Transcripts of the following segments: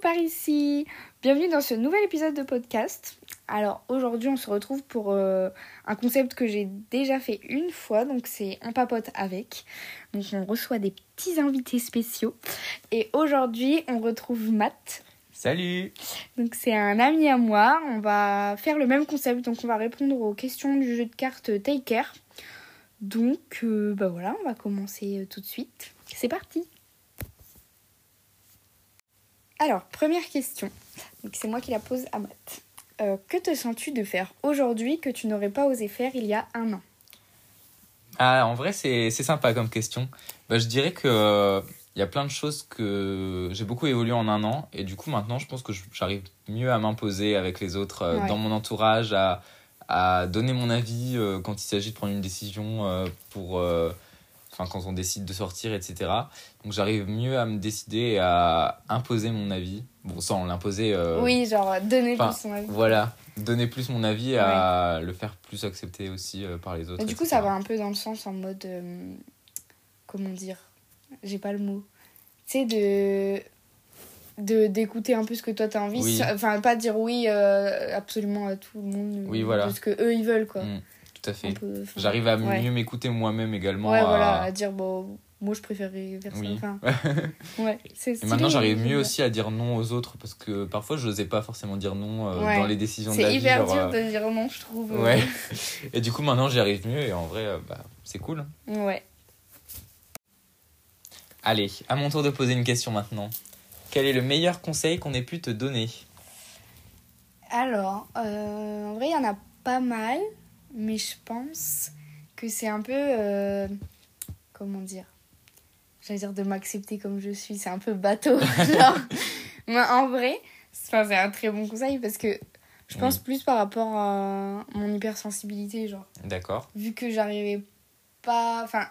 par ici Bienvenue dans ce nouvel épisode de podcast. Alors aujourd'hui on se retrouve pour euh, un concept que j'ai déjà fait une fois, donc c'est un papote avec. Donc on reçoit des petits invités spéciaux. Et aujourd'hui on retrouve Matt. Salut Donc c'est un ami à moi, on va faire le même concept, donc on va répondre aux questions du jeu de cartes Take Care. Donc euh, bah voilà, on va commencer euh, tout de suite. C'est parti alors, première question. Donc, c'est moi qui la pose à Matt. Euh, que te sens-tu de faire aujourd'hui que tu n'aurais pas osé faire il y a un an? Ah, en vrai, c'est sympa comme question. Bah, je dirais que euh, il y a plein de choses que j'ai beaucoup évolué en un an et du coup maintenant je pense que j'arrive mieux à m'imposer avec les autres euh, Ouais. dans mon entourage, à, à donner mon avis euh, quand il s'agit de prendre une décision euh, pour, euh, enfin quand on décide de sortir, etc. Donc j'arrive mieux à me décider et à imposer mon avis. Bon, sans l'imposer. euh, Oui, genre donner plus son avis. Voilà, donner plus mon avis à le faire plus accepter aussi euh, par les autres. Et du coup, ça va un peu dans le sens en mode. euh, comment dire J'ai pas le mot. Tu sais, de. de d'écouter un peu ce que toi t'as envie. Oui. Enfin, pas dire oui absolument à tout le monde. Oui, voilà. De ce que eux ils veulent, quoi. Mm, tout à fait. Peu, J'arrive à ouais. mieux m'écouter moi-même également. Ouais, à- voilà, à dire, bon, moi je préférais faire ça. Oui. Enfin, ouais, c'est Et maintenant, j'arrive mieux ouais. aussi à dire non aux autres parce que parfois, je n'osais pas forcément dire non euh, Ouais. dans les décisions de la C'est vie. hyper genre, dur euh, de dire non, je trouve. euh. Ouais. Et du coup, maintenant, j'y arrive mieux et en vrai, euh, bah, c'est cool. Ouais. Allez, à mon tour de poser une question maintenant. Quel est le meilleur conseil qu'on ait pu te donner? Alors, en vrai, il y en a pas mal, mais je pense que c'est un peu. euh, comment dire J'allais dire de m'accepter comme je suis, c'est un peu bateau. genre. Mais en vrai, c'est un très bon conseil parce que je pense Oui. plus par rapport à mon hypersensibilité. Genre, D'accord. vu que j'arrivais pas. Enfin,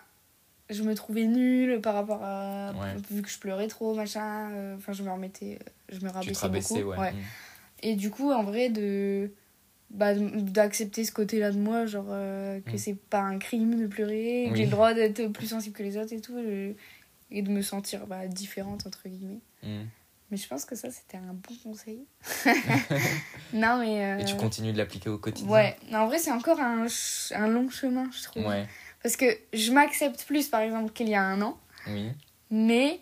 je me trouvais nulle par rapport à. Ouais. Vu que je pleurais trop, machin. euh, Enfin, je me remettais. Je me Tu te rabaissais rabaissais, beaucoup. ouais. Mm. Et du coup, en vrai, de bah, d'accepter ce côté-là de moi, genre euh, que Mm. c'est pas un crime de pleurer, que j'ai le droit d'être plus sensible que les autres et tout, et, et de me sentir bah, différente, entre guillemets. Mm. Mais je pense que ça, c'était un bon conseil. non, mais. euh, Et tu continues de l'appliquer au quotidien Ouais, en vrai, c'est encore un, ch- un long chemin, je trouve. Ouais, Parce que je m'accepte plus, par exemple, qu'il y a un an, oui. mais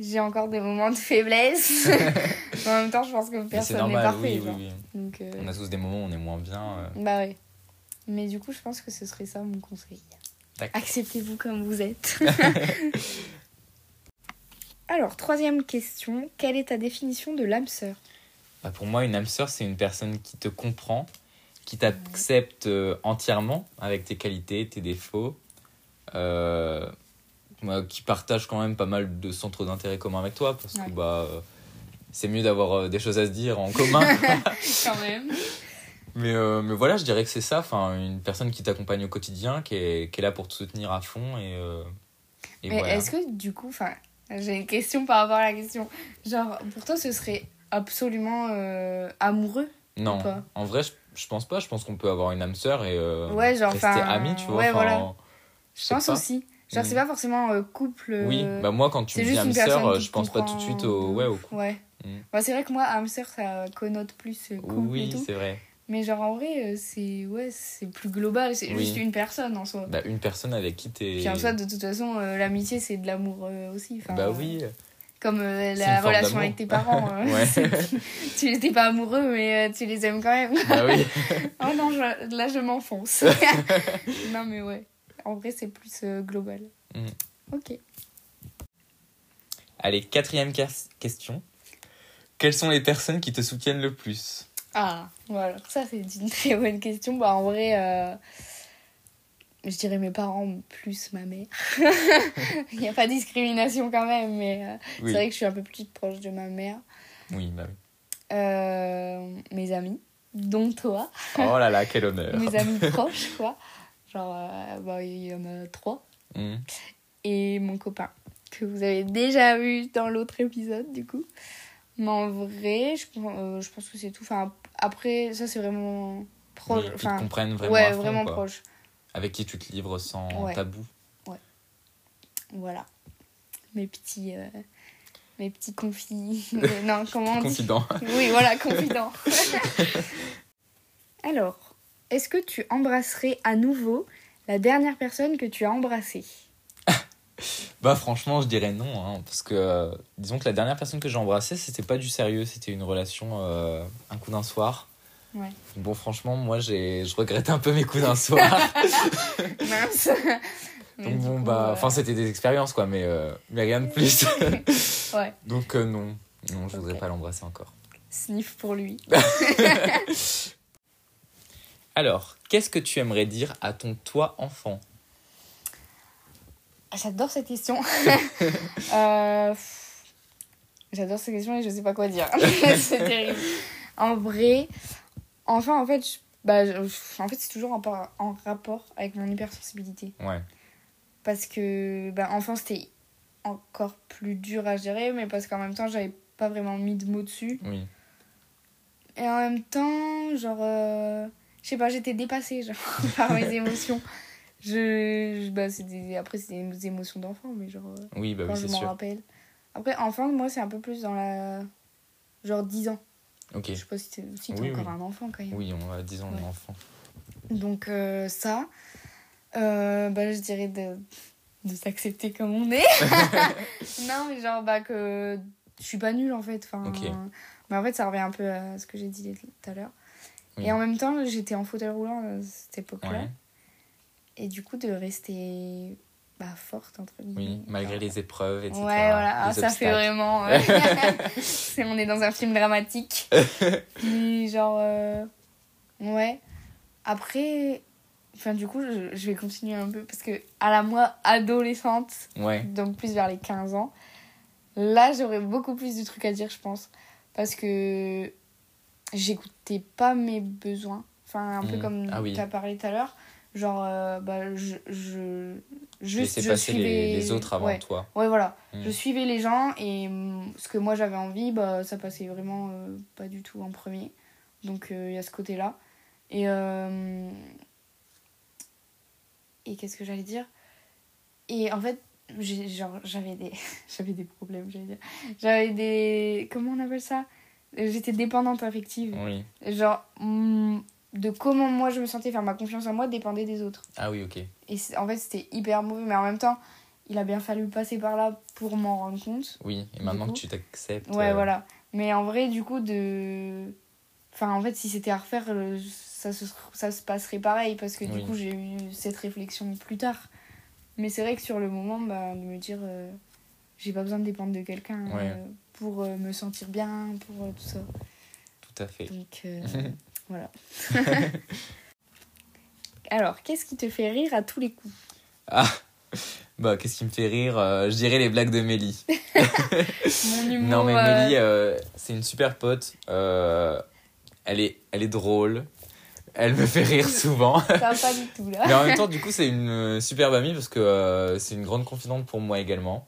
j'ai encore des moments de faiblesse. En même temps, je pense que personne n'est parfait. oui, oui, genre. oui. Donc, euh, On a tous des moments où on est moins bien. euh, Bah ouais. Mais du coup, je pense que ce serait ça mon conseil. Acceptez-vous comme vous êtes. Alors, troisième question. Quelle est ta définition de l'âme sœur? Bah, pour moi, une âme sœur, c'est une personne qui te comprend, qui t'accepte euh, entièrement avec tes qualités, tes défauts, euh, bah, qui partage quand même pas mal de centres d'intérêt communs avec toi, parce Ouais. que bah, c'est mieux d'avoir euh, des choses à se dire en commun. Quand même. mais, euh, mais voilà, je dirais que c'est ça, enfin, une personne qui t'accompagne au quotidien, qui est, qui est là pour te soutenir à fond. Et, euh, et Mais voilà. est-ce que du coup, j'ai une question par rapport à la question. Genre, pour toi, ce serait absolument euh, amoureux Non, pas? En vrai, je, je pense pas. Je pense qu'on peut avoir une âme sœur et Ouais, genre, rester amis, tu vois. ouais, enfin, voilà. Je pense pas. aussi. Genre, Mm. c'est pas forcément couple. Oui, bah moi quand tu me dis âme sœur, je pense pas tout de suite au ouais au Ouais. Mm. Bah, c'est vrai que moi, sœur, ça connote plus euh, couple et Oui, tout. c'est vrai. Mais genre en vrai, euh, c'est ouais, plus global, c'est Oui. juste une personne en soi. Bah une personne avec qui t'es Puis en soi, de toute façon, euh, l'amitié c'est de l'amour euh, aussi. Enfin, Bah oui. Comme euh, la relation avec tes parents. euh, Ouais. tu n'étais pas amoureux, mais euh, tu les aimes quand même. bah oui. oh non, je- là je m'enfonce. non mais ouais, en vrai c'est plus global. Mm. Ok. Allez, quatrième question. Quelles sont les personnes qui te soutiennent le plus? Ah, voilà, ça c'est une très bonne question. Bah en vrai, euh, je dirais mes parents plus ma mère. Il n'y a pas de discrimination quand même, mais euh, Oui. c'est vrai que je suis un peu plus proche de ma mère. Oui, bah oui. Euh, mes amis, dont toi, Oh là là, quel honneur. mes amis proches, quoi. Genre, bah, il y en a trois. Mm. Et mon copain, que vous avez déjà vu dans l'autre épisode, du coup. Mais en vrai, je, euh, je pense que c'est tout. Enfin, après, ça c'est vraiment proche. Te enfin, comprennent vraiment ouais, à fond, vraiment quoi. proche. Avec qui tu te livres sans Ouais. tabou. Voilà. Mes petits, euh, mes petits confis. non, comment Confident. Oui, voilà, confident. Alors, est-ce que tu embrasserais à nouveau la dernière personne que tu as embrassée? Bah franchement, je dirais non, hein, parce que euh, disons que la dernière personne que j'ai embrassée, c'était pas du sérieux, c'était une relation euh, un coup d'un soir. Ouais. Bon, franchement, moi, j'ai, je regrette un peu mes coups d'un soir. Mince. Donc bon, coup, bah, euh, enfin, c'était des expériences, quoi, mais, mais rien de plus. Ouais, Donc non, non, je voudrais pas l'embrasser encore. sniff pour lui. Alors, qu'est-ce que tu aimerais dire à ton toi enfant? J'adore cette question. Euh, J'adore cette question et je sais pas quoi dire. c'est terrible. En vrai, enfin, en fait, je- bah, je- en fait c'est toujours en, rapport avec mon hypersensibilité. Ouais, Parce que, bah, enfant, c'était encore plus dur à gérer, mais parce qu'en même temps, j'avais pas vraiment mis de mots dessus. oui, Et en même temps, genre, euh, je sais pas, j'étais dépassée genre, par mes émotions. Je, je- bah, c'est des- après, c'est des émotions d'enfant, mais genre, euh, oui, bah quand oui, je m'en rappelle. Après, enfant, moi, c'est un peu plus dans la. Genre 10 ans. Ok, Je sais pas si t'es si Oui, encore oui. un enfant quand même. oui, on a 10 ans Ouais. d'enfant. Donc, euh, ça, euh, bah, je dirais de, de s'accepter comme on est. non, mais genre, bah, que je suis pas nulle en fait. Enfin. Mais en fait, ça revient un peu à ce que j'ai dit tout à l'heure. Oui. Et en même temps, j'étais en fauteuil roulant à cette époque-là. Ouais, Et du coup, de rester bah, forte, entre guillemets. oui, malgré les épreuves, etc. Ouais, voilà, Ah, ça fait vraiment. euh, on est dans un film dramatique. Puis, genre, euh, ouais. Après, enfin, du coup, je, je vais continuer un peu parce que, à la moi adolescente, Ouais, donc plus vers les 15 ans, là, j'aurais beaucoup plus de trucs à dire, je pense. Parce que j'écoutais pas mes besoins. Enfin, un peu Mm. comme Ah oui. tu as parlé tout à l'heure. Genre, euh, bah, je, je, juste, je passer les, suivais... les autres avant ouais. toi. Ouais, voilà. Mm. Je suivais les gens et mm, ce que moi j'avais envie, bah, ça passait vraiment euh, pas du tout en premier. Donc il y a ce côté-là. Et, euh, et qu'est-ce que j'allais dire? Et en fait, j'avais des... j'avais des problèmes, j'allais dire. J'avais des... Comment on appelle ça? J'étais dépendante affective. Oui. Genre, mm, de comment moi je me sentais, faire ma confiance en moi dépendait des autres. Ah oui, ok. Et en fait, c'était hyper mauvais, mais en même temps, il a bien fallu passer par là pour m'en rendre compte. Oui, et maintenant que tu t'acceptes. Ouais, euh, voilà. Mais en vrai, du coup, de. Enfin, en fait, si c'était à refaire, ça se, ça se passerait pareil, parce que du coup, j'ai eu cette réflexion plus tard. Mais c'est vrai que sur le moment, bah, de me dire, euh, j'ai pas besoin de dépendre de quelqu'un Ouais. euh, pour me sentir bien, pour tout ça. Tout à fait. Donc, voilà. Alors, qu'est-ce qui te fait rire à tous les coups? Bah, qu'est-ce qui me fait rire Euh, Je dirais les blagues de Mélie. Mon humour. Non, mais euh, Mélie, euh, c'est une super pote. Elle, est, elle est drôle. Elle me fait rire souvent. Pas du tout là. Mais en même temps, du coup, c'est une superbe amie parce que c'est une grande confidente pour moi également.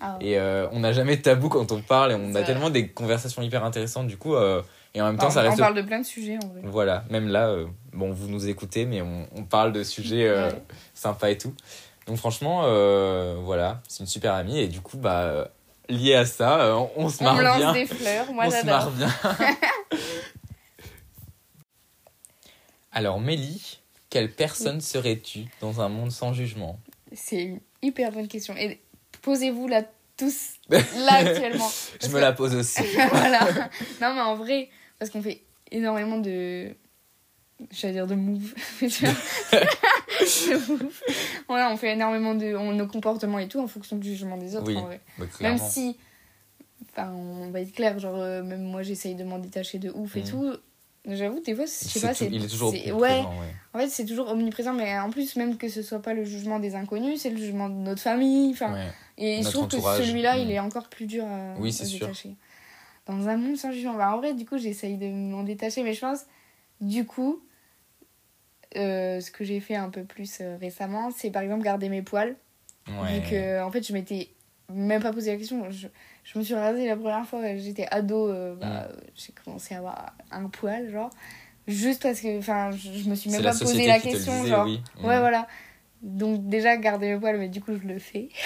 Ah, Et on n'a jamais de tabou quand on parle et on a vrai. tellement des conversations hyper intéressantes du coup. Et en même temps, ça on reste. parle de plein de sujets en vrai. Voilà, même là, euh, bon, vous nous écoutez, mais on, on parle de sujets euh, Ouais. sympas et tout. Donc franchement, euh, voilà, c'est une super amie et du coup, bah, euh, lié à ça, on, on se On marre me lance bien. des fleurs, moi on se marre j'adore. bien. Alors, Mélie, quelle personne serais-tu dans un monde sans jugement? C'est une hyper bonne question. Et posez-vous là tous, là actuellement. Je me la pose aussi. voilà. Non mais en vrai, parce qu'on fait énormément de... J'allais dire de move. de move. Ouais, on fait énormément de on- nos comportements et tout en fonction du jugement des autres Oui, en vrai. Bah, Même si, enfin, on va être clair, genre, euh, même moi j'essaye de m'en détacher de ouf et Mhm. tout. J'avoue, des fois, je sais pas, c'est. il est toujours plus Ouais, en fait, c'est toujours omniprésent, mais en plus, même que ce soit pas le jugement des inconnus, c'est le jugement de notre famille. Enfin, Ouais. et je trouve que celui-là, mm. il est encore plus dur à, Oui, à sûr. détacher. Dans un monde sans jugement. Bah, en vrai, du coup, j'essaye de m'en détacher, mais je pense, du coup, euh, ce que j'ai fait un peu plus euh, récemment, c'est par exemple garder mes poils. Ouais. Vu que, en fait, je m'étais même pas posé la question. Je, je me suis rasée la première fois, j'étais ado, euh, bah, Mm. j'ai commencé à avoir un poil, genre. Juste parce que, enfin, je, je me suis même la pas posé la question, disait, genre. oui. Ouais, Mm. voilà. Donc, déjà, garder le poil, mais du coup, je le fais.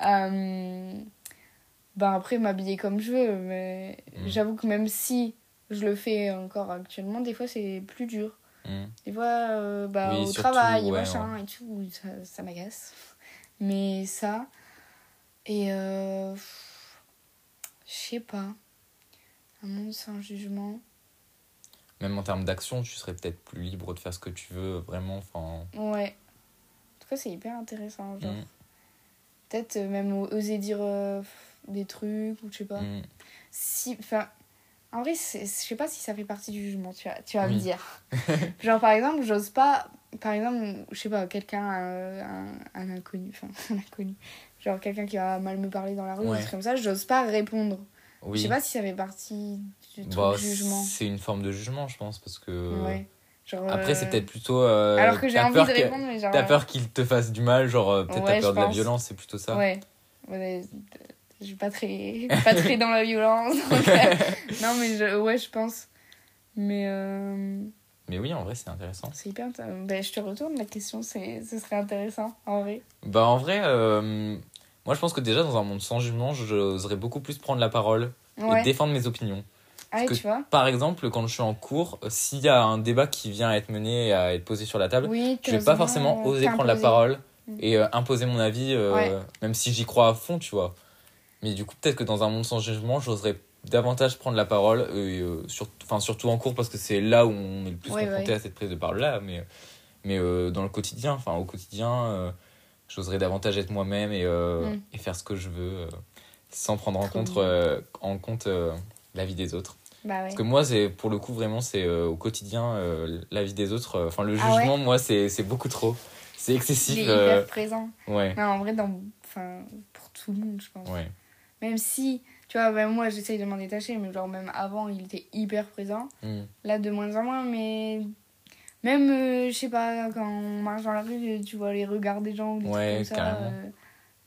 Bah après m'habiller comme je veux. Mais Mm. j'avoue que même si je le fais encore actuellement, des fois c'est plus dur. Mm. Des fois, euh, bah, Oui, au surtout, travail ouais, machin et tout, ça, ça m'agace. Mais ça. Et. euh, Je sais pas. Un monde sans jugement. Même en termes d'action, tu serais peut-être plus libre de faire ce que tu veux, vraiment. Enfin, Ouais. En tout cas, c'est hyper intéressant. Genre. mm, Peut-être euh, même oser dire euh, des trucs ou je sais pas. mm. Si. Enfin. En vrai, je sais pas si ça fait partie du jugement, tu vas, tu vas me dire. Genre, par exemple, j'ose pas. Par exemple, je sais pas, quelqu'un, euh, un, un inconnu, enfin, un inconnu. Genre, quelqu'un qui va mal me parler dans la rue, ou des trucs comme ça, j'ose pas répondre. Oui. Je sais pas si ça fait partie du truc Bah, jugement. c'est une forme de jugement, je pense, parce que. Ouais. Genre, Après, c'est euh, peut-être plutôt. euh, Alors que j'ai envie de répondre, mais genre. T'as peur qu'il te fasse du mal, genre peut-être Ouais, t'as peur de la violence, c'est plutôt ça. Ouais. Je suis pas très, pas très dans la violence. donc, non, mais je, ouais, je pense. Mais euh, Mais oui, en vrai, c'est intéressant. c'est hyper. int- Ben, je te retourne la question, c'est, ce serait intéressant en vrai. Bah, en vrai, euh, moi, je pense que déjà, dans un monde sans jugement, j'oserais beaucoup plus prendre la parole et défendre mes opinions. Ah, que- tu vois. Par exemple, quand je suis en cours, euh, s'il y a un débat qui vient à être mené et à être posé sur la table, Oui, je vais pas forcément oser prendre la parole Mm. et euh, imposer mon avis, euh, Ouais. même si j'y crois à fond, tu vois. Mais du coup, peut-être que dans un monde sans jugement, j'oserais davantage prendre la parole, et, euh, sur- enfin, surtout en cours, parce que c'est là où on est le plus Ouais, confronté ouais. à cette prise de parole-là. Mais, mais euh, dans le quotidien, enfin, au quotidien, euh, j'oserais davantage être moi-même et, euh, Mm. et faire ce que je veux, euh, sans prendre en compte, euh, en compte euh, la vie des autres. Bah ouais. Parce que moi, c'est pour le coup, vraiment, c'est euh, au quotidien, euh, la vie des autres. euh, Enfin, le Ah jugement, moi, c'est c'est beaucoup trop. C'est excessif. euh, présent. ouais, Non, en vrai, dans, enfin, pour tout le monde, je pense. ouais. Même si, tu vois, ben, moi, j'essaye de m'en détacher, mais genre, même avant, il était hyper présent. Mm. Là, de moins en moins, mais même, euh, je sais pas, quand on marche dans la rue, tu vois les regards des gens ou des Ouais, trucs comme ça. carrément. euh,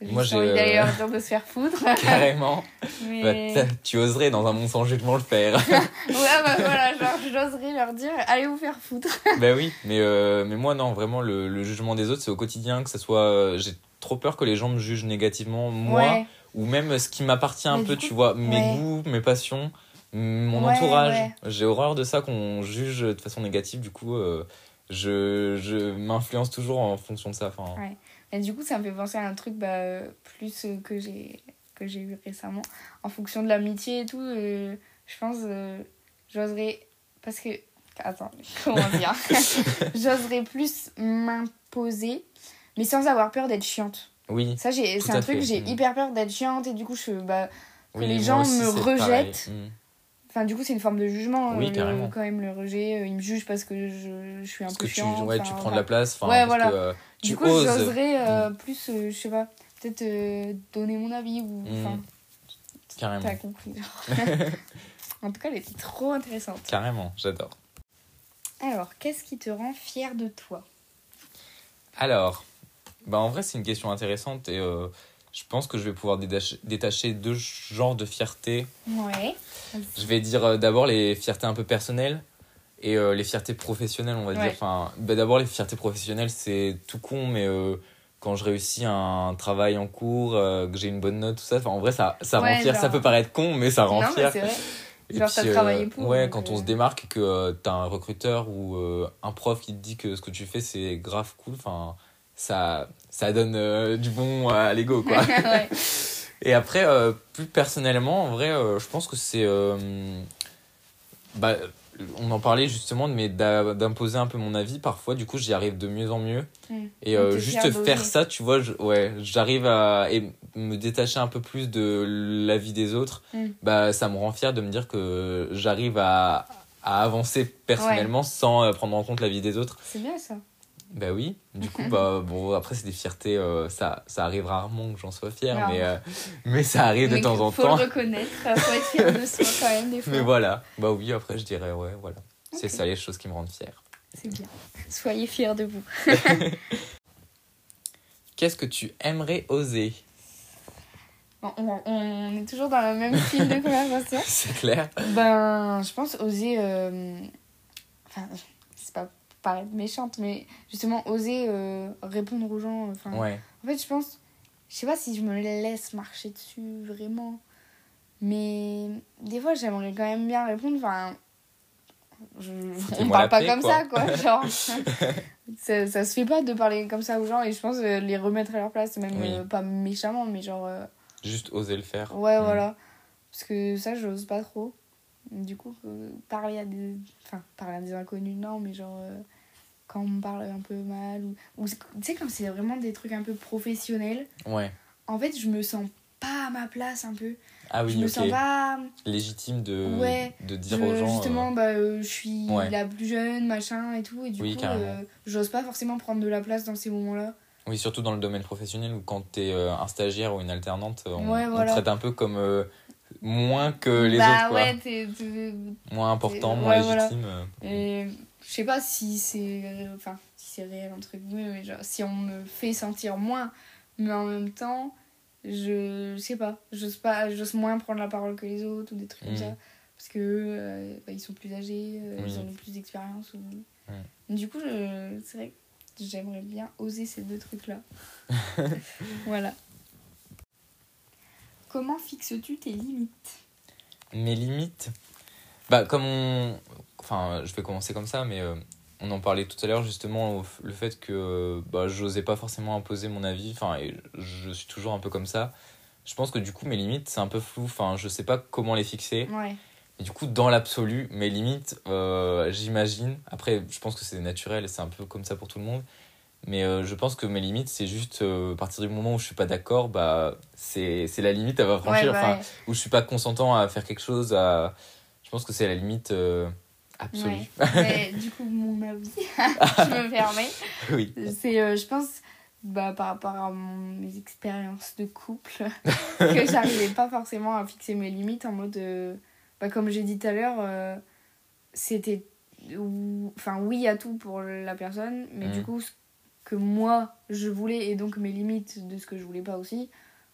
j'ai Moi, j'ai, envie euh, d'aller leur de se faire foutre. Carrément. mais... Bah, tu oserais, dans un monde sans jugement, le faire. ouais, bah voilà, genre, j'oserais leur dire, allez vous faire foutre. bah oui, mais, euh, mais moi, non, vraiment, le, le jugement des autres, c'est au quotidien, que ce soit. euh, J'ai trop peur que les gens me jugent négativement, moi, ouais, ou même ce qui m'appartient un peu, coup, tu vois, mes ouais. goûts, mes passions, mon Ouais, entourage. ouais. J'ai horreur de ça qu'on juge de façon négative, du coup, euh, je, je m'influence toujours en fonction de ça. Enfin. Et du coup, ça me fait penser à un truc bah, plus que j'ai que j'ai eu récemment. En fonction de l'amitié et tout, euh, je pense euh, j'oserais. Parce que. Attends, comment dire? J'oserais plus m'imposer, mais sans avoir peur d'être chiante. Oui. Ça, j'ai- c'est un truc, j'ai Mm. hyper peur d'être chiante et du coup, je. Bah, que oui, les gens aussi, me rejettent. Mm. Enfin, du coup, c'est une forme de jugement. Oui, euh, le- quand même, le rejet. euh, Ils me jugent parce que je, je suis un Parce peu que tu, chiante. ouais, tu prends de la place. Ouais, voilà. que, euh, tu Du coup, oses. j'oserais euh, plus, euh, je sais pas, peut-être donner mon avis ou. Mm. Carrément. t'as compris. en tout cas, elle était trop intéressante. Carrément, j'adore. Alors, qu'est-ce qui te rend fier de toi? Alors, bah en vrai, c'est une question intéressante et euh, je pense que je vais pouvoir détacher, détacher deux genres de fierté. Ouais. Je vais dire euh, d'abord les fiertés un peu personnelles et euh, les fiertés professionnelles, on va Ouais. dire. Enfin, bah, d'abord, les fiertés professionnelles, c'est tout con, mais euh, quand je réussis un travail en cours, euh, que j'ai une bonne note, tout ça, enfin, en vrai, ça, ça Ouais, rend fier. Ça peut paraître con, mais ça rend non, fier. vrai. Et Genre, puis, travaillé euh, pour, Ouais, donc, quand on euh, se démarque et que euh, t'as un recruteur ou euh, un prof qui te dit que ce que tu fais c'est grave cool, enfin, ça, ça donne euh, du bon à l'ego, quoi. ouais. et après, euh, plus personnellement, en vrai, euh, je pense que c'est. euh, bah, on en parlait justement, mais d'imposer un peu mon avis. Parfois, du coup, j'y arrive de mieux en mieux. Et euh, juste faire ça, tu vois, je- ouais, j'arrive à et me détacher un peu plus de l'avis des autres. Mm. Bah, ça me rend fier de me dire que j'arrive à, à avancer personnellement sans euh, prendre en compte l'avis des autres. C'est bien ça. Bah oui, du coup, bah bon, après, c'est des fiertés, euh, ça, ça arrive rarement que j'en sois fier, Non. mais, euh, mais ça arrive de temps en faut temps. le reconnaître, faut être fier de soi quand même des fois. Mais voilà, bah oui, après, je dirais, ouais, voilà. C'est ça les choses qui me rendent fier. C'est bien. Soyez fiers de vous. Qu'est-ce que tu aimerais oser? On, on est toujours dans le même fil de conversation. C'est clair Ben, je pense oser. euh, Enfin, c'est pas paraître méchante, mais justement oser euh, répondre aux gens. Enfin, Ouais. En fait, je pense. Je sais pas si je me laisse marcher dessus vraiment. Mais des fois, j'aimerais quand même bien répondre. Enfin, je, on parle pas paix, comme quoi. ça, quoi. Genre, ça, ça se fait pas de parler comme ça aux gens et je pense euh, les remettre à leur place, même Oui. euh, pas méchamment, mais genre, euh, Juste oser le faire. ouais, Mm. voilà. Parce que ça, j'ose pas trop. Du coup, euh, parler à des. Enfin, parler à des inconnus, non, mais genre. euh, quand on me parle un peu mal, ou, tu sais, quand c'est vraiment des trucs un peu professionnels, Ouais. en fait, je me sens pas à ma place un peu. Ah oui, je me sens pas. Légitime de, Ouais, de dire Je- aux gens. justement, euh, bah, euh, je suis Ouais. la plus jeune, machin et tout, et du Oui, coup, euh, j'ose pas forcément prendre de la place dans ces moments-là. Oui, surtout dans le domaine professionnel où quand t'es un stagiaire ou une alternante, on, Ouais, on voilà. traite un peu comme moins que les bah autres, quoi. ouais, t'es- Moins important, Ouais, moins voilà. légitime. euh. Et je sais pas si c'est enfin si c'est réel entre guillemets mais genre si on me fait sentir moins mais en même temps je, je sais pas j'ose pas j'ose moins prendre la parole que les autres ou des trucs comme Mhm. ça parce que euh, bah, ils sont plus âgés euh, Oui. ils ont plus d'expérience ou... du coup c'est vrai que j'aimerais bien oser ces deux trucs là voilà comment fixes-tu tes limites? Mes limites? Bah, comme on. Enfin, je vais commencer comme ça, mais euh, on en parlait tout à l'heure, justement, le fait que euh, bah, j'osais pas forcément imposer mon avis. Enfin, et je suis toujours un peu comme ça. Je pense que du coup, mes limites, c'est un peu flou. Enfin, je sais pas comment les fixer. ouais Et du coup, dans l'absolu, mes limites, euh, j'imagine. Après, je pense que c'est naturel, c'est un peu comme ça pour tout le monde. Mais euh, je pense que mes limites, c'est juste euh, à partir du moment où je suis pas d'accord, bah, c'est la limite à franchir. ouais, bah, ouais. où je suis pas consentant à faire quelque chose. À... Je pense que c'est la limite euh, absolue. Ouais. Mais du coup, mon avis, je me permets, oui. c'est, je pense, bah, par rapport à mon- mes expériences de couple, que j'arrivais pas forcément à fixer mes limites en mode, bah, comme j'ai dit tout à l'heure, c'était, enfin, oui à tout pour la personne, mais Mm. du coup, ce que moi je voulais et donc mes limites de ce que je voulais pas aussi,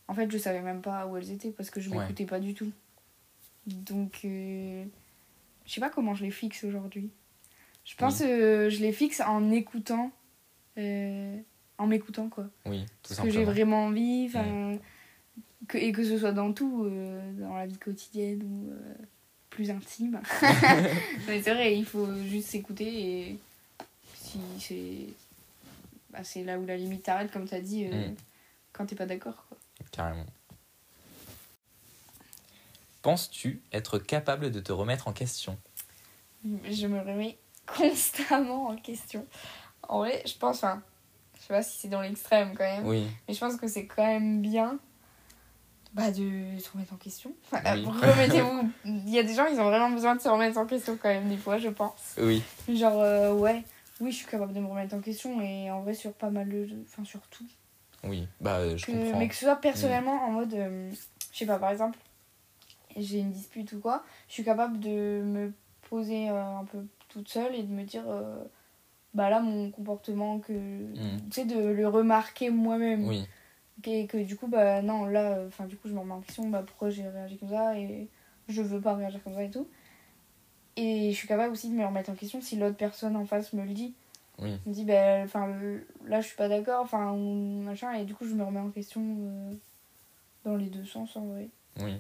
en fait, je savais même pas où elles étaient parce que je Ouais. m'écoutais pas du tout. Donc, euh, je sais pas comment je les fixe aujourd'hui. Je pense que je les fixe en écoutant, euh, en m'écoutant quoi. Oui, tout Ce que j'ai vraiment envie, que, et que ce soit dans tout, euh, dans la vie quotidienne ou euh, plus intime. Mais c'est vrai, il faut juste s'écouter et si c'est bah, c'est là où la limite t'arrête, comme t'as dit, euh, Mm. quand t'es pas d'accord. quoi. Carrément. Penses-tu être capable de te remettre en question? Je me remets constamment en question. En vrai, je pense, enfin, je sais pas si c'est dans l'extrême quand même. Oui. Mais je pense que c'est quand même bien bah, de se remettre en question. Enfin, Oui. Remettez-vous. Il y a des gens, ils ont vraiment besoin de se remettre en question quand même, des fois, je pense. Oui. Genre, euh, ouais, oui, je suis capable de me remettre en question et en vrai, sur pas mal de. Enfin, sur tout. Oui. Bah, je Que- comprends. mais que ce soit personnellement en mode. euh, je sais pas, par exemple, j'ai une dispute ou quoi, je suis capable de me poser euh, un peu toute seule et de me dire. euh, bah là, mon comportement, que. Tu sais, de le remarquer moi-même. Oui. Et que du coup, bah non, là, enfin, du coup, je me remets en question, bah pourquoi j'ai réagi comme ça et je veux pas réagir comme ça et tout. Et je suis capable aussi de me remettre en question si l'autre personne en face me le dit. Oui. Me dit, bah, enfin, le- là, je suis pas d'accord, enfin, machin, et du coup, je me remets en question euh, dans les deux sens en vrai. Oui.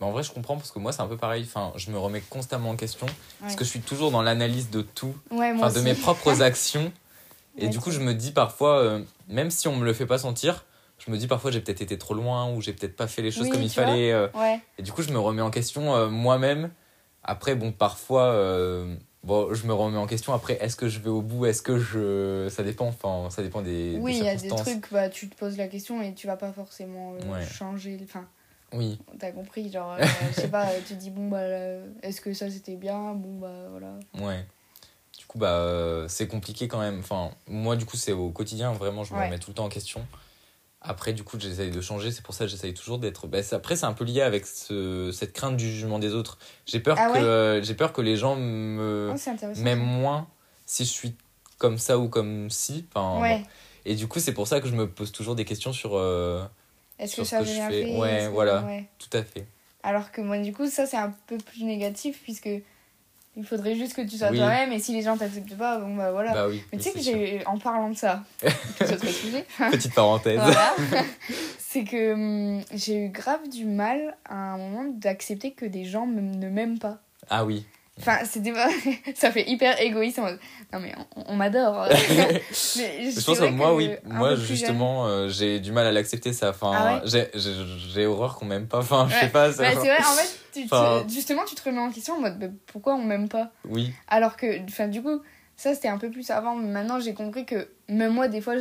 Mais en vrai, je comprends parce que moi, c'est un peu pareil. Enfin, je me remets constamment en question parce que je suis toujours dans l'analyse de tout, Ouais, enfin, de mes propres actions. Et Ouais, du coup, je me dis parfois, euh, même si on me le fait pas sentir, je me dis parfois j'ai peut-être été trop loin ou j'ai peut-être pas fait les choses Oui, comme il fallait. euh, Ouais, et du coup, je me remets en question euh, moi-même. Après, bon, parfois, euh, bon, je me remets en question. Après, est-ce que je vais au bout? Est-ce que je. Ça dépend, enfin, ça dépend des, oui, il y a des trucs, bah, tu te poses la question et tu vas pas forcément euh, Ouais. changer. Enfin, Oui, t'as compris, genre, euh, je sais pas, tu te dis, bon, bah, là, est-ce que ça c'était bien? Bon, bah, voilà. ouais. Du coup, bah, euh, c'est compliqué quand même. Enfin, moi, du coup, c'est au quotidien, vraiment, je me Ouais. remets tout le temps en question. Après, du coup, j'essaye de changer. C'est pour ça que j'essaye toujours d'être. Bah, après, c'est un peu lié avec ce- cette crainte du jugement des autres. J'ai peur, Ah que, ouais? j'ai peur que les gens me. Oh, moins si je suis comme ça ou comme si. Enfin, Ouais. bon. Et du coup, c'est pour ça que je me pose toujours des questions sur. euh, Est-ce que ça que je fais. Ouais, voilà. ouais. Tout à fait. Alors que moi, du coup, ça c'est un peu plus négatif puisque il faudrait juste que tu sois Oui. toi-même et si les gens t'acceptent pas, bon bah voilà. Bah oui. Mais tu sais que j'ai, en parlant de ça, sujet, Petite parenthèse. voilà, c'est que hum, j'ai eu grave du mal à un moment d'accepter que des gens ne m'aiment pas. Ah oui. Enfin, c'était pas... ça fait hyper égoïste non mais on, on m'adore. Je pense que moi, oui, moi justement, euh, j'ai du mal à l'accepter ça. Enfin, Ah ouais j'ai- horreur qu'on m'aime pas. Enfin, je sais pas. ça- Bah, c'est vrai, en fait, tu justement, tu te remets en question en mode, bah, pourquoi on m'aime pas? Oui, Alors que, enfin, du coup, ça c'était un peu plus avant, mais maintenant j'ai compris que même moi, des fois,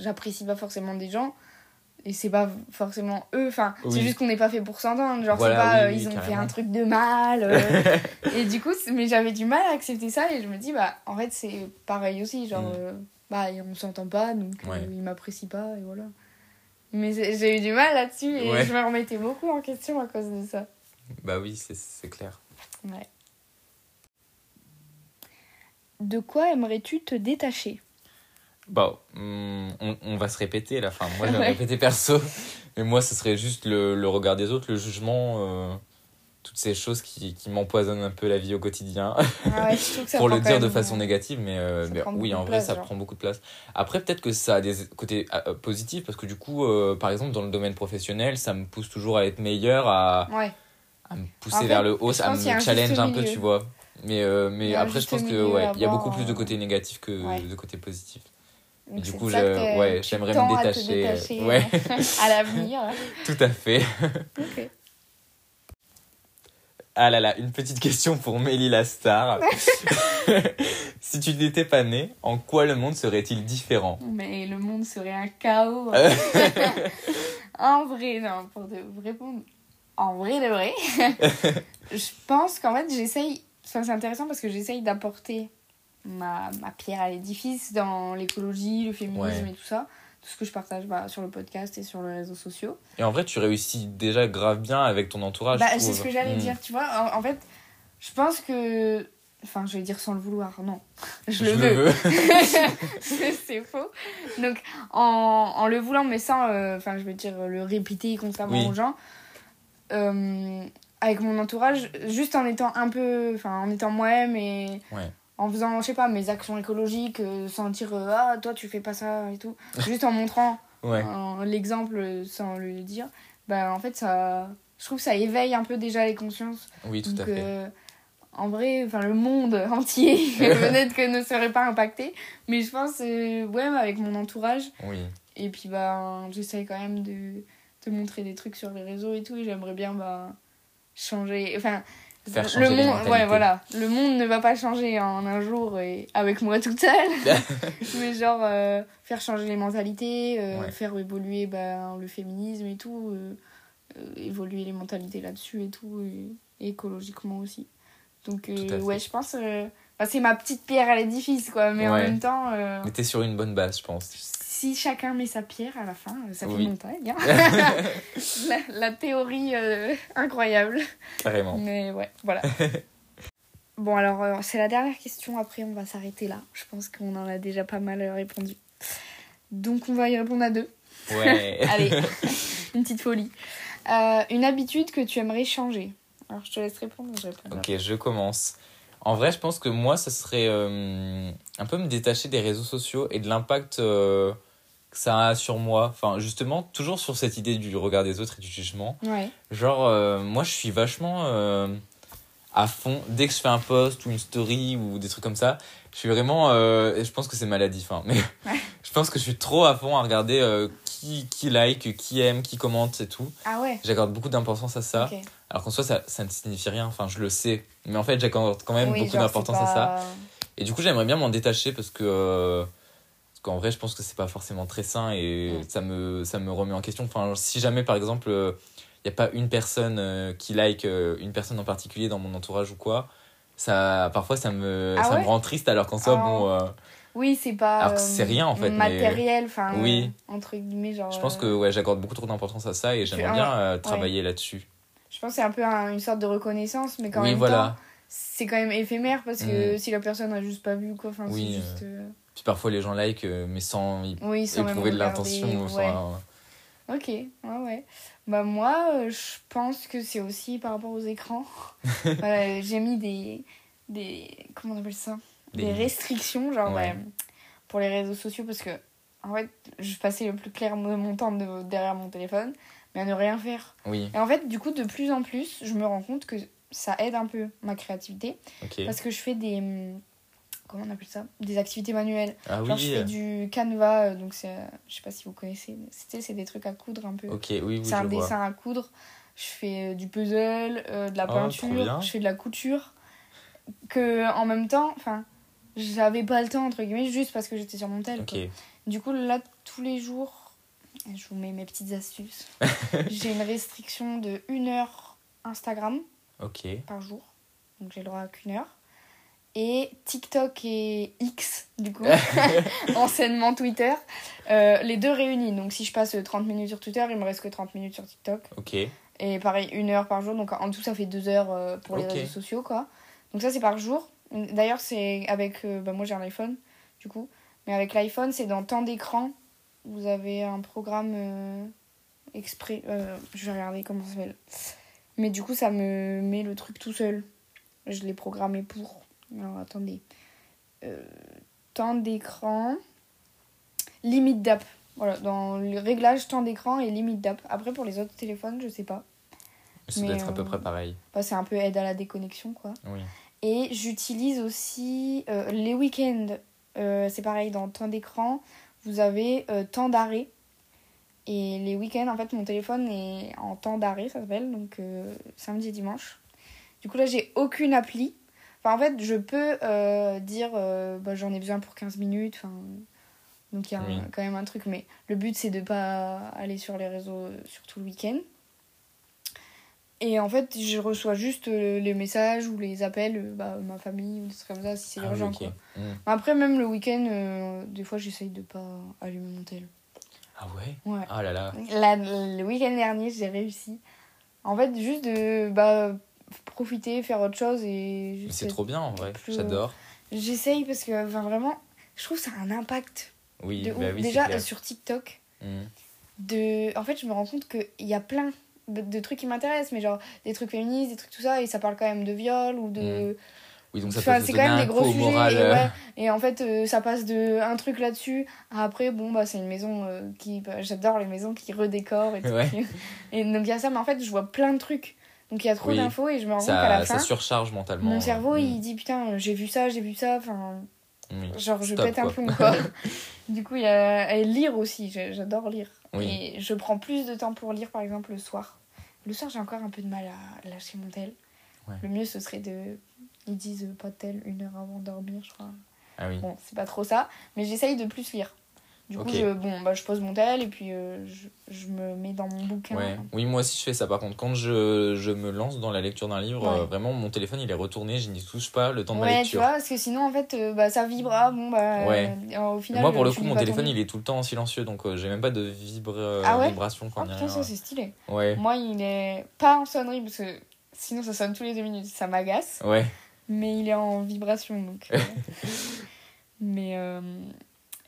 j'apprécie pas forcément des gens. Et c'est pas forcément eux, enfin, Oui. c'est juste qu'on n'est pas fait pour s'entendre. Genre, Voilà, c'est pas oui, euh, ils ont fait un truc de mal. euh, et du coup, mais j'avais du mal à accepter ça et je me dis, bah, en fait, c'est pareil aussi. Genre, Mm. euh, bah, on s'entend pas, donc euh, Ouais. ils m'apprécient pas, et voilà. Mais j'ai eu du mal là-dessus et Ouais. je me remettais beaucoup en question à cause de ça. bah oui, c'est- c'est clair. Ouais. De quoi aimerais-tu te détacher? Bon, hum, on, on va se répéter là. Enfin, moi, je vais répéter perso. Mais moi, ce serait juste le, le regard des autres, le jugement, euh, toutes ces choses qui, qui m'empoisonnent un peu la vie au quotidien. Ah ouais, je trouve que ça pour le dire de façon négative, mais, euh, mais oui, en vrai, place, ça genre. prend beaucoup de place. Après, peut-être que ça a des côtés euh, positifs, parce que du coup, euh, par exemple, dans le domaine professionnel, ça me pousse toujours à être meilleur, à, Ouais. à me pousser En fait, vers le haut, à qu'il me challenge un peu, tu vois. Mais, euh, mais après, je pense que milieu ouais, il y a beaucoup plus de euh, côtés négatifs que de côtés positifs. Donc du coup, je- ouais, j'aimerais me tends à détacher, euh, détacher, ouais. euh, à l'avenir. Tout à fait. Ok. Ah là là, une petite question pour Mélie la star. si tu n'étais pas née, en quoi le monde serait-il différent? Mais le monde serait un chaos. en vrai, non, pour de répondre en vrai de vrai, je pense qu'en fait, j'essaye. Enfin, c'est intéressant parce que j'essaye d'apporter ma, ma pierre à l'édifice dans l'écologie, le féminisme Ouais. et tout ça. Tout ce que je partage bah, sur le podcast et sur les réseaux sociaux. Et en vrai, tu réussis déjà grave bien avec ton entourage. Bah, c'est ce que j'allais Mm. dire, tu vois. En, en fait, je pense que. Enfin, je vais dire sans le vouloir, non. Je, Je le veux. c'est faux. Donc, en, en le voulant, mais sans, euh, enfin, je veux dire, le répéter constamment Oui. aux gens, euh, avec mon entourage, juste en étant un peu, enfin, en étant moi-même et Ouais. En faisant, je sais pas, mes actions écologiques, euh, sans dire, euh, ah, toi, tu fais pas ça et tout, juste en montrant Ouais. l'exemple sans le dire, bah, en fait, ça, je trouve que ça éveille un peu déjà les consciences. Oui, tout à Donc, fait. euh, en vrai, enfin, le monde entier, peut-être que ne serait pas impacté. Mais je pense, ouais, avec mon entourage. Oui. Et puis, bah, j'essaye quand même de te montrer des trucs sur les réseaux et tout. Et j'aimerais bien, bah, changer. Enfin, Faire le changer les monde, ouais, voilà. Le monde ne va pas changer en un jour et avec moi toute seule. mais genre, euh, faire changer les mentalités, euh, Ouais. faire évoluer bah, le féminisme et tout. euh, évoluer les mentalités là-dessus et tout. Et, écologiquement aussi. Donc, ouais, je pense. bah, c'est ma petite pierre à l'édifice, quoi. Mais en même temps. Mais t'es sur une bonne base, je pense. Si chacun met sa pierre à la fin, euh, ça fait Oui. montagne. hein. la, la théorie euh, incroyable. Carrément. Mais ouais, voilà. bon, alors, euh, c'est la dernière question. Après, on va s'arrêter là. Je pense qu'on en a déjà pas mal répondu. Donc, on va y répondre à deux. Ouais. Allez, une petite folie. Euh, une habitude que tu aimerais changer. Alors, je te laisse répondre. Je Ok, je commence. En vrai, je pense que moi, ça serait euh, un peu me détacher des réseaux sociaux et de l'impact euh, que ça a sur moi. Enfin, justement, toujours sur cette idée du regard des autres et du jugement. Ouais. Genre, euh, moi, je suis vachement euh, à fond. Dès que je fais un post ou une story ou des trucs comme ça, je suis vraiment. euh, et je pense que c'est maladif, hein, mais Ouais. je pense que je suis trop à fond à regarder qui, qui like, qui aime, qui commente et tout. Ah ouais. J'accorde beaucoup d'importance à ça. Alors qu'en soi, ça, ça ne signifie rien. Enfin, je le sais. Mais en fait, j'accorde quand même Oui, beaucoup d'importance à ça. Et du coup, j'aimerais bien m'en détacher parce que. Euh, qu'en vrai, je pense que c'est pas forcément très sain et Mm. ça, me, ça me remet en question. Enfin, si jamais, par exemple, il n'y a pas une personne euh, qui like euh, une personne en particulier dans mon entourage ou quoi, ça, parfois, ça me, Ah ça ouais me rend triste alors qu'en soi, bon. euh, Oui, c'est pas. Alors que euh, c'est rien, en fait, Matériel, enfin. Oui. euh, entre guillemets, genre. je pense euh, que ouais, j'accorde beaucoup trop d'importance à ça et j'aimerais un- bien euh, travailler là-dessus. Je pense que c'est un peu un- une sorte de reconnaissance, mais quand Oui, même voilà. c'est quand même éphémère parce que Mm. si la personne a juste pas vu, quoi, enfin, Oui, c'est juste. euh, Puis parfois, les gens like, euh, mais sans y Oui, sans même éprouver de l'intention. ouais. enfin, Ok, ouais, ouais. Bah, moi, euh, je pense que c'est aussi par rapport aux écrans. Voilà, J'ai mis des, des. Comment on appelle ça? Des, Des- restrictions, genre, Ouais. pour les réseaux sociaux parce que. en fait, je passais le plus clair de mon temps de- derrière mon téléphone, mais à ne rien faire. Oui, Et en fait, du coup, de plus en plus, je me rends compte que ça aide un peu ma créativité parce que je fais des. Comment on appelle ça Des activités manuelles. Ah Genre, je oui, fais du canevas, euh, donc c'est. euh, Je sais pas si vous connaissez. C'était, c'est des trucs à coudre un peu. ok, oui, oui, c'est un je vois. dessin à coudre. Je fais euh, du puzzle, euh, de la Oh, peinture, je fais de la couture. Que en même temps, enfin, j'avais pas le temps, entre guillemets, juste parce que j'étais sur mon tel. Ok, quoi. Du coup, là, tous les jours, je vous mets mes petites astuces. j'ai une restriction de 1 heure Instagram par jour. Donc j'ai le droit à qu'une heure. Et TikTok et X, du coup, anciennement Twitter, euh, les deux réunis. Donc si je passe 30 minutes sur Twitter, il me reste que 30 minutes sur TikTok. ok, Et pareil, une heure par jour. Donc en tout, ça fait deux heures euh, pour les réseaux sociaux, quoi. Donc ça, c'est par jour. D'ailleurs, c'est avec. euh, bah, moi, j'ai un iPhone, du coup. Mais avec l'iPhone, c'est dans temps d'écran. Vous avez un programme euh, exprès. je vais regarder comment ça s'appelle. Mais du coup, ça me met le truc tout seul. Je l'ai programmé pour. Alors, attendez. Euh, temps d'écran. Limite d'app. Voilà, dans le réglage temps d'écran et limite d'app. Après, pour les autres téléphones, je sais pas. ça Mais, doit être à peu euh, près pareil. Bah, c'est un peu aide à la déconnexion, quoi. Oui, Et j'utilise aussi euh, les week-ends. Euh, c'est pareil, dans temps d'écran, vous avez euh, temps d'arrêt. Et les week-ends, en fait, mon téléphone est en temps d'arrêt, ça s'appelle, donc samedi et dimanche. Du coup, là, j'ai aucune appli. Enfin, en fait, je peux euh, dire euh, bah, j'en ai besoin pour 15 minutes. Donc, il y a un- quand même un truc. Mais le but, c'est de pas aller sur les réseaux euh, surtout le week-end. Et en fait, je reçois juste les messages ou les appels, bah, ma famille ou des trucs comme ça, si c'est Ah urgent. quoi. Hmm. Après, même le week-end, euh, des fois, j'essaye de pas allumer mon tel. Ah ouais? Ouais. Ah là là. La- le week-end dernier, j'ai réussi. En fait, juste de bah, profiter, faire autre chose et c'est trop bien en vrai, plus- j'adore. J'essaye parce que enfin, vraiment, je trouve que ça a un impact. Oui, de bah oui, Déjà, clair. euh, sur TikTok, Hmm. de... en fait, je me rends compte qu'il y a plein de, de trucs qui m'intéressent, mais genre des trucs féministes, des trucs tout ça, et ça parle quand même de viol ou de. Oui, donc ça Enfin, c'est quand même des gros sujets. moral. et, euh, et en fait, euh, ça passe de un truc là-dessus à après, bon, bah, c'est une maison euh, qui. bah, J'adore les maisons qui redécorent et tout. Ouais. Et donc, il y a ça, mais en fait, je vois plein de trucs. Donc, il y a trop Oui. d'infos et je me rends compte qu'à la fin, ça surcharge mentalement. mon cerveau, Hmm. il dit putain, j'ai vu ça, j'ai vu ça. Enfin, Oui. genre, je Stop, pète un plomb, quoi. du coup, il y a. Et lire aussi, j'adore lire. Oui. Et je prends plus de temps pour lire, par exemple, le soir. Le soir, j'ai encore un peu de mal à lâcher mon tel. Ouais. Le mieux, ce serait de. Ils disent euh, pas de tel une heure avant de dormir, je crois. Ah oui. Bon, c'est pas trop ça, mais j'essaye de plus lire. Du coup, Ok. je, bon, bah, je pose mon tel et puis euh, je, je me mets dans mon bouquin. Ouais. Oui, moi aussi je fais ça. Par contre, quand je, je me lance dans la lecture d'un livre, Ouais. euh, vraiment mon téléphone il est retourné, je n'y touche pas le temps de la Ouais, tu lecture. vois, parce que sinon, en fait, euh, bah, ça vibre. ah, Bon, bah, euh, au final, moi pour le coup, mon téléphone il est tout le temps en silencieux donc euh, j'ai même pas de vibre, euh, Ah vibration quand Ah, ça, c'est stylé. Moi, il est pas en sonnerie parce que sinon, ça sonne tous les deux minutes. Ça m'agace. Ouais. mais il est en vibration donc euh, mais euh,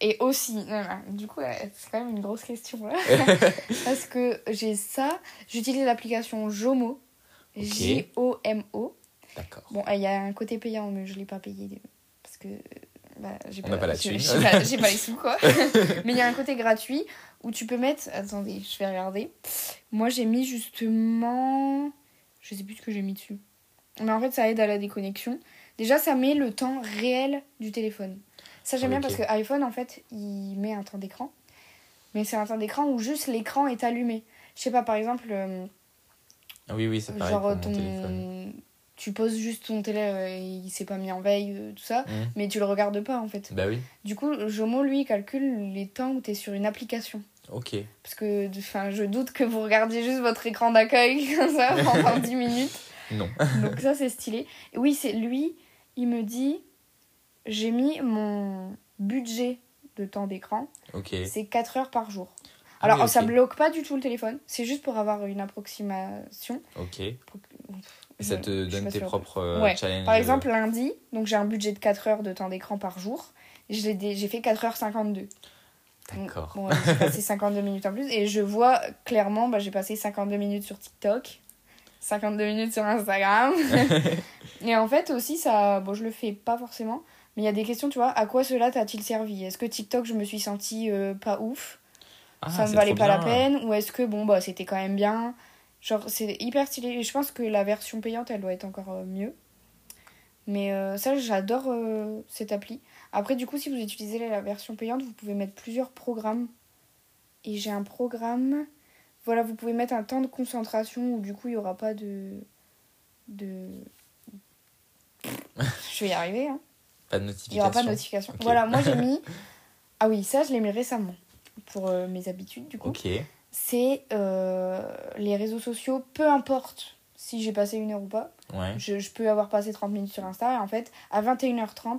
et aussi non, non, du coup ouais, c'est quand même une grosse question là. parce que j'ai ça j'utilise l'application Jomo Ok. J O M O D'accord. bon il y a un côté payant mais je l'ai pas payé parce que bah, j'ai On n'a pas la j'ai- thune. j'ai pas, pas les sous quoi mais il y a un côté gratuit où tu peux mettre attendez je vais regarder moi j'ai mis justement je sais plus ce que j'ai mis dessus mais en fait ça aide à la déconnexion déjà ça met le temps réel du téléphone ça j'aime bien parce que iPhone en fait il met un temps d'écran mais c'est un temps d'écran où juste l'écran est allumé je sais pas par exemple euh, Ah Oui, oui, c'est pareil genre pour mon ton téléphone. tu poses juste ton télé euh, et il s'est pas mis en veille euh, tout ça Hmm. mais tu le regardes pas en fait Bah oui. du coup Jomo lui il calcule les temps où tu es sur une application Ok. parce que enfin je doute que vous regardiez juste votre écran d'accueil comme ça pendant 10 minutes Non. donc ça c'est stylé oui c'est lui il me dit j'ai mis mon budget de temps d'écran c'est 4 heures par jour Ah alors oui, ok. ça bloque pas du tout le téléphone c'est juste pour avoir une approximation Ok. Et Pour ça te donne tes sûre. propres euh, Ouais. challenges. Par exemple, lundi, donc j'ai un budget de 4 heures de temps d'écran par jour. J'ai fait 4h52. D'accord. Bon, j'ai passé 52 minutes en plus. Et je vois clairement, bah, j'ai passé 52 minutes sur TikTok, 52 minutes sur Instagram. et en fait, aussi, ça, bon, je le fais pas forcément, Mais il y a des questions, tu vois, à quoi cela t'a-t-il servi? Est-ce que TikTok, je me suis sentie euh, pas ouf? Ah, Ça me valait pas la peine? Ou est-ce que, bon, bah, c'était quand même bien? Genre, c'est hyper stylé. Et je pense que la version payante, elle doit être encore euh, mieux. Mais euh, ça, j'adore euh, cette appli. Après, du coup, si vous utilisez la version payante, vous pouvez mettre plusieurs programmes. Et j'ai un programme. Voilà, vous pouvez mettre un temps de concentration où du coup, il n'y aura pas de. de. je vais y arriver, hein. Pas de Il n'y aura pas de notification. Voilà, moi j'ai mis. Ah oui, ça, je l'ai mis récemment. Pour euh, mes habitudes, du coup. Ok. C'est euh, les réseaux sociaux, peu importe si j'ai passé une heure ou pas. Ouais. Je, je peux avoir passé 30 minutes sur Insta et en fait, à 21h30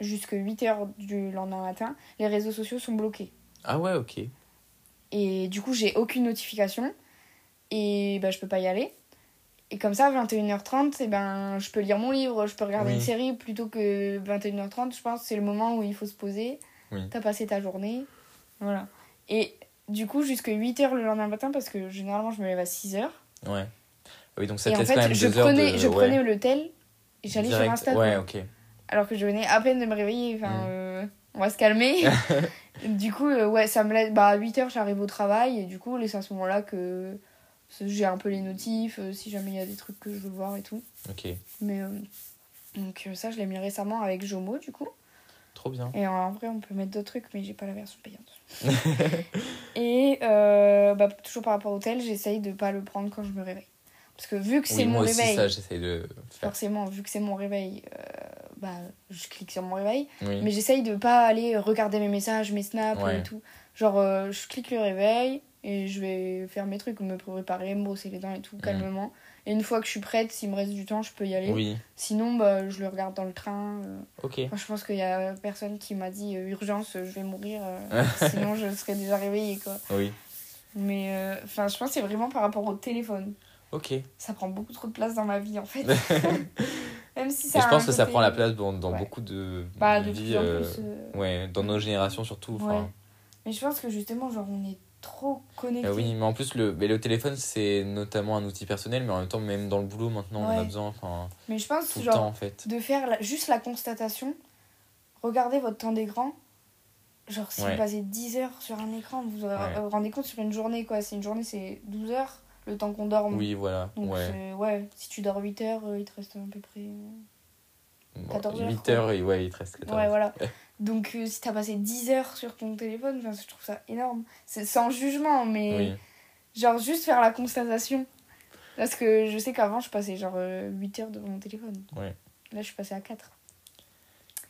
jusqu'à 8h du lendemain matin, les réseaux sociaux sont bloqués. Ah ouais, ok. Et du coup, j'ai aucune notification et bah, je peux pas y aller. Et comme ça, à 21h30, eh ben, je peux lire mon livre, je peux regarder Oui. une série plutôt que 21h30. Je pense que c'est le moment où il faut se poser. Oui. T'as passé ta journée. Voilà. Et du coup, jusqu'à 8h le lendemain matin, parce que généralement, je me lève à 6h. Ouais. Oui, donc ça Et te en laisse quand fait, même je deux heures prenais, de... je ouais. prenais le tel et j'allais sur. Insta. Ouais, ok. Alors que je venais à peine de me réveiller. Enfin, Mm. euh, on va se calmer. du coup, euh, ouais, ça me laisse. Bah, à 8h, j'arrive au travail. Et du coup, c'est à ce moment-là que j'ai un peu les notifs, euh, si jamais il y a des trucs que je veux voir et tout. Ok. Mais. euh, donc, euh, ça, je l'ai mis récemment avec Jomo, du coup. Trop bien. Et en vrai, on peut mettre d'autres trucs, mais j'ai pas la version payante. et euh, bah, toujours par rapport au tel, j'essaye de pas le prendre quand je me réveille. Parce que vu que c'est Oui, mon moi aussi, réveil, ça, j'essaie de faire. forcément, vu que c'est mon réveil, euh, bah, je clique sur mon réveil. Oui. Mais j'essaye de pas aller regarder mes messages, mes snaps Ouais. et tout. Genre, euh, je clique le réveil et je vais faire mes trucs, me préparer, me brosser les dents et tout, calmement. Et une fois que je suis prête, s'il me reste du temps, je peux y aller. Oui. Sinon, bah, je le regarde dans le train. euh. Ok. Je pense qu'il y a personne qui m'a dit euh, urgence, je vais mourir. euh, sinon, je serais déjà réveillée, quoi. Oui. Mais, enfin, je pense que c'est vraiment par rapport au téléphone. Ok. Ça prend beaucoup trop de place dans ma vie, en fait. Même si ça je a pense que ça prend la place dans, dans Ouais. beaucoup de, Bah, de vies. Ouais, dans nos générations surtout. Ouais. Mais je pense que justement, genre, on est trop connectés. Euh, oui, mais en plus, le, mais le téléphone, c'est notamment un outil personnel, mais en même temps, même dans le boulot, maintenant, on en a besoin. Enfin, Mais je pense, tout genre, temps, en fait. de faire la- juste la constatation, regardez votre temps d'écran. Genre, si Ouais. vous passez 10 heures sur un écran, vous vous Ouais. rendez compte sur une journée, quoi. C'est une journée, c'est 12 heures, le temps qu'on dorme. Oui, voilà. Donc, ouais. si tu dors 8 heures, euh, il te reste à peu près. euh, Bon, 14 heures, 8 quoi. heures, et ouais, il te reste 14 Ouais, voilà. Donc, euh, si t'as passé 10 heures sur ton téléphone, enfin, je trouve ça énorme. C'est sans jugement, mais Oui. genre juste faire la constatation. Parce que je sais qu'avant, je passais genre euh, 8 heures devant mon téléphone. Ouais. Là, je suis passée à 4.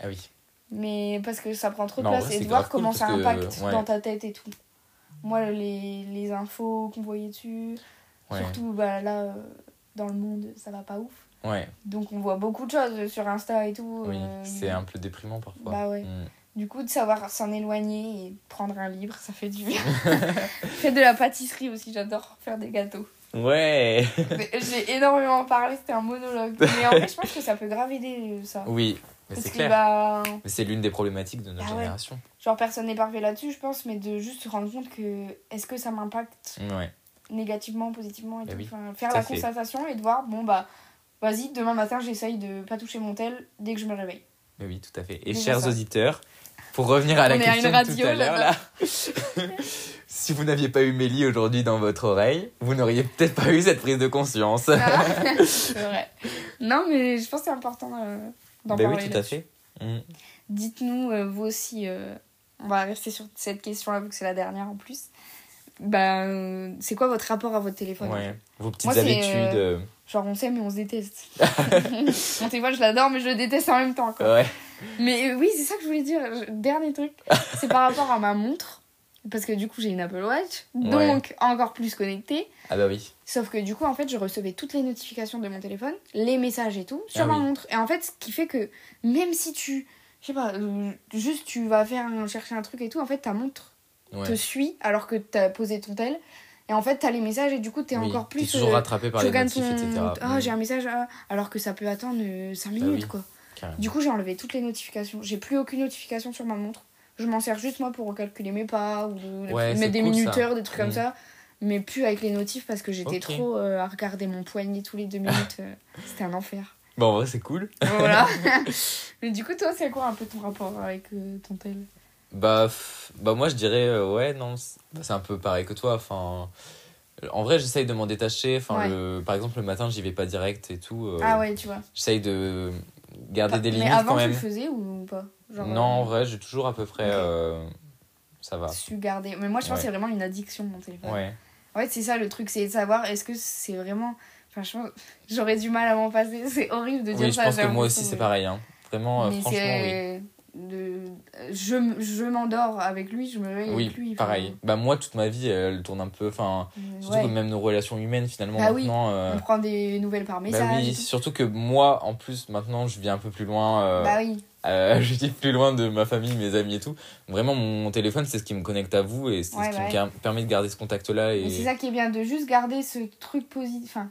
Ah oui. Mais parce que ça prend trop de place vrai, et de voir cool comment ça que, impacte ouais. dans ta tête et tout. Moi, les, les infos qu'on voyait dessus, Ouais. surtout bah, là, euh, dans le monde, ça va pas ouf. Ouais, Donc, on voit beaucoup de choses sur Insta et tout. oui. euh, C'est un peu déprimant parfois. Bah ouais. Mm. Du coup, de savoir s'en éloigner et prendre un livre, ça fait du bien. Fais de la pâtisserie aussi, j'adore faire des gâteaux. Ouais. J'ai énormément parlé, c'était un monologue. Mais en fait, je pense que ça peut grave aider euh, ça. Oui, mais Parce c'est que, clair. bah, Mais c'est l'une des problématiques de notre Ah ouais. génération. genre, personne n'est parfait là-dessus, je pense, mais de juste se rendre compte que est-ce que ça m'impacte Ouais. négativement, positivement et Bah tout. oui, Enfin, faire la fait. constatation et de voir, bon, bah, vas-y, demain matin, j'essaye de pas toucher mon tel dès que je me réveille. Mais oui, tout à fait. Et chers auditeurs, pour revenir à la On est à question une de radio, tout à l'heure, là, si vous n'aviez pas eu Mélie aujourd'hui dans votre oreille, vous n'auriez peut-être pas eu cette prise de conscience. Ah, c'est vrai. Non, mais je pense que c'est important euh, d'en Ben parler. oui, tout à fait. Mm. Dites-nous, euh, vous aussi, euh, on va rester sur cette question-là, vu que c'est la dernière en plus. Euh, c'est quoi votre rapport à votre téléphone? Ouais. Vos petites Moi, habitudes. Genre, on s'aime mais on se déteste. Mon téléphone, je l'adore, mais je le déteste en même temps. Quoi. Ouais. Mais euh, oui, c'est ça que je voulais dire. Dernier truc, c'est par rapport à ma montre. Parce que du coup, j'ai une Apple Watch, donc encore plus connectée. Ah bah oui. Sauf que du coup, en fait, je recevais toutes les notifications de mon téléphone, les messages et tout, sur Ah ma oui. montre. Et en fait, ce qui fait que même si tu, je sais pas, euh, juste tu vas faire chercher un truc et tout, en fait, ta montre Ouais. te suit alors que t'as posé ton tel. Et en fait, t'as les messages et du coup, t'es Oui, encore plus. T'es toujours euh, rattrapé par les notifs, ton- etc. Ah, Mm, j'ai un message, ah, alors que ça peut attendre 5 minutes, Bah oui. quoi. carrément. Du coup, j'ai enlevé toutes les notifications. J'ai plus aucune notification sur ma montre. Je m'en sers juste moi pour calculer mes pas ou Ouais, mettre des cool, ça. minuteurs, des trucs comme Mm. ça. Mais plus avec les notifs parce que j'étais trop euh, à regarder mon poignet tous les deux minutes. euh, C'était un enfer. Bon, en vrai, c'est cool. Voilà. Mais du coup, toi, c'est quoi un peu ton rapport avec euh, ton tel? Bah, bah moi, je dirais, euh, ouais, non, c'est un peu pareil que toi. Enfin, en vrai, j'essaye de m'en détacher. Enfin, Ouais. le, par exemple, le matin, j'y vais pas direct et tout. euh, Ah ouais, tu vois. J'essaye de garder des Mais limites avant, quand tu même. le faisais ou pas? Genre, non, en euh, vrai, j'ai toujours à peu près. Ça va. su garder. Mais moi, je pense que c'est vraiment une addiction, mon téléphone. Ouais. En fait, c'est ça le truc, c'est de savoir est-ce que c'est vraiment. Franchement, j'aurais du mal à m'en passer. C'est horrible de dire Oui, je ça. pense que moi aussi, c'est mais- pareil. Hein. Vraiment, Mais franchement, oui. De... Je, je m'endors avec lui, je me réveille Oui, avec lui. enfin, pareil. Bah, moi, toute ma vie, elle tourne un peu. Enfin, euh, surtout ouais. que même nos relations humaines, finalement, Bah oui, euh, On prend des nouvelles par message. bah oui, tout. surtout que moi, en plus, maintenant, je vis un peu plus loin. euh, Bah oui, Euh, je vis plus loin de ma famille, mes amis et tout. Vraiment, mon téléphone, c'est ce qui me connecte à vous et c'est Ouais, ce qui bah me gar- permet de garder ce contact-là. Et... c'est ça qui est bien, de juste garder ce truc positif. Enfin,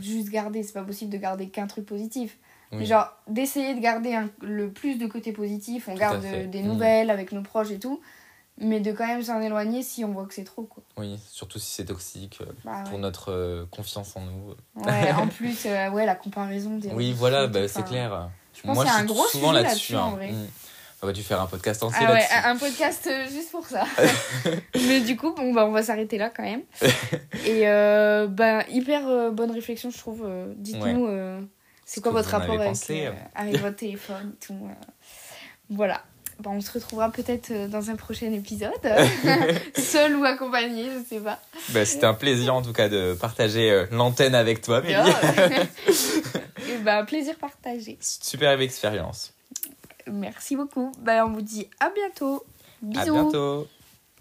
juste garder, c'est pas possible de garder qu'un truc positif. Oui. Mais genre, d'essayer de garder un- le plus de côté positif, on Tout garde des Mm. nouvelles avec nos proches et tout, mais de quand même s'en éloigner si on voit que c'est trop, quoi. oui, surtout si c'est toxique euh, Bah, pour ouais. notre euh, confiance en nous. Ouais, en plus, euh, ouais, la comparaison des Oui, voilà, bah, c'est clair. Je pense Moi, je un gros souvent sujet là-dessus. hein. Mm. On va dû faire un podcast entier Ah ouais, un podcast juste pour ça. Mais du coup, bon, bah, on va s'arrêter là quand même. Et euh, bah, hyper bonne réflexion, je trouve. Dites-nous, c'est Ce quoi votre rapport avec, pensé. euh, avec votre téléphone et tout. euh. Voilà. Bah, on se retrouvera peut-être euh, dans un prochain épisode, seul ou accompagné, je sais pas. Bah, C'était un plaisir en tout cas de partager euh, l'antenne avec toi, Mélie. Et bah, plaisir partagé. Superbe expérience. Merci beaucoup. Bah, on vous dit à bientôt. À Bisous. bientôt.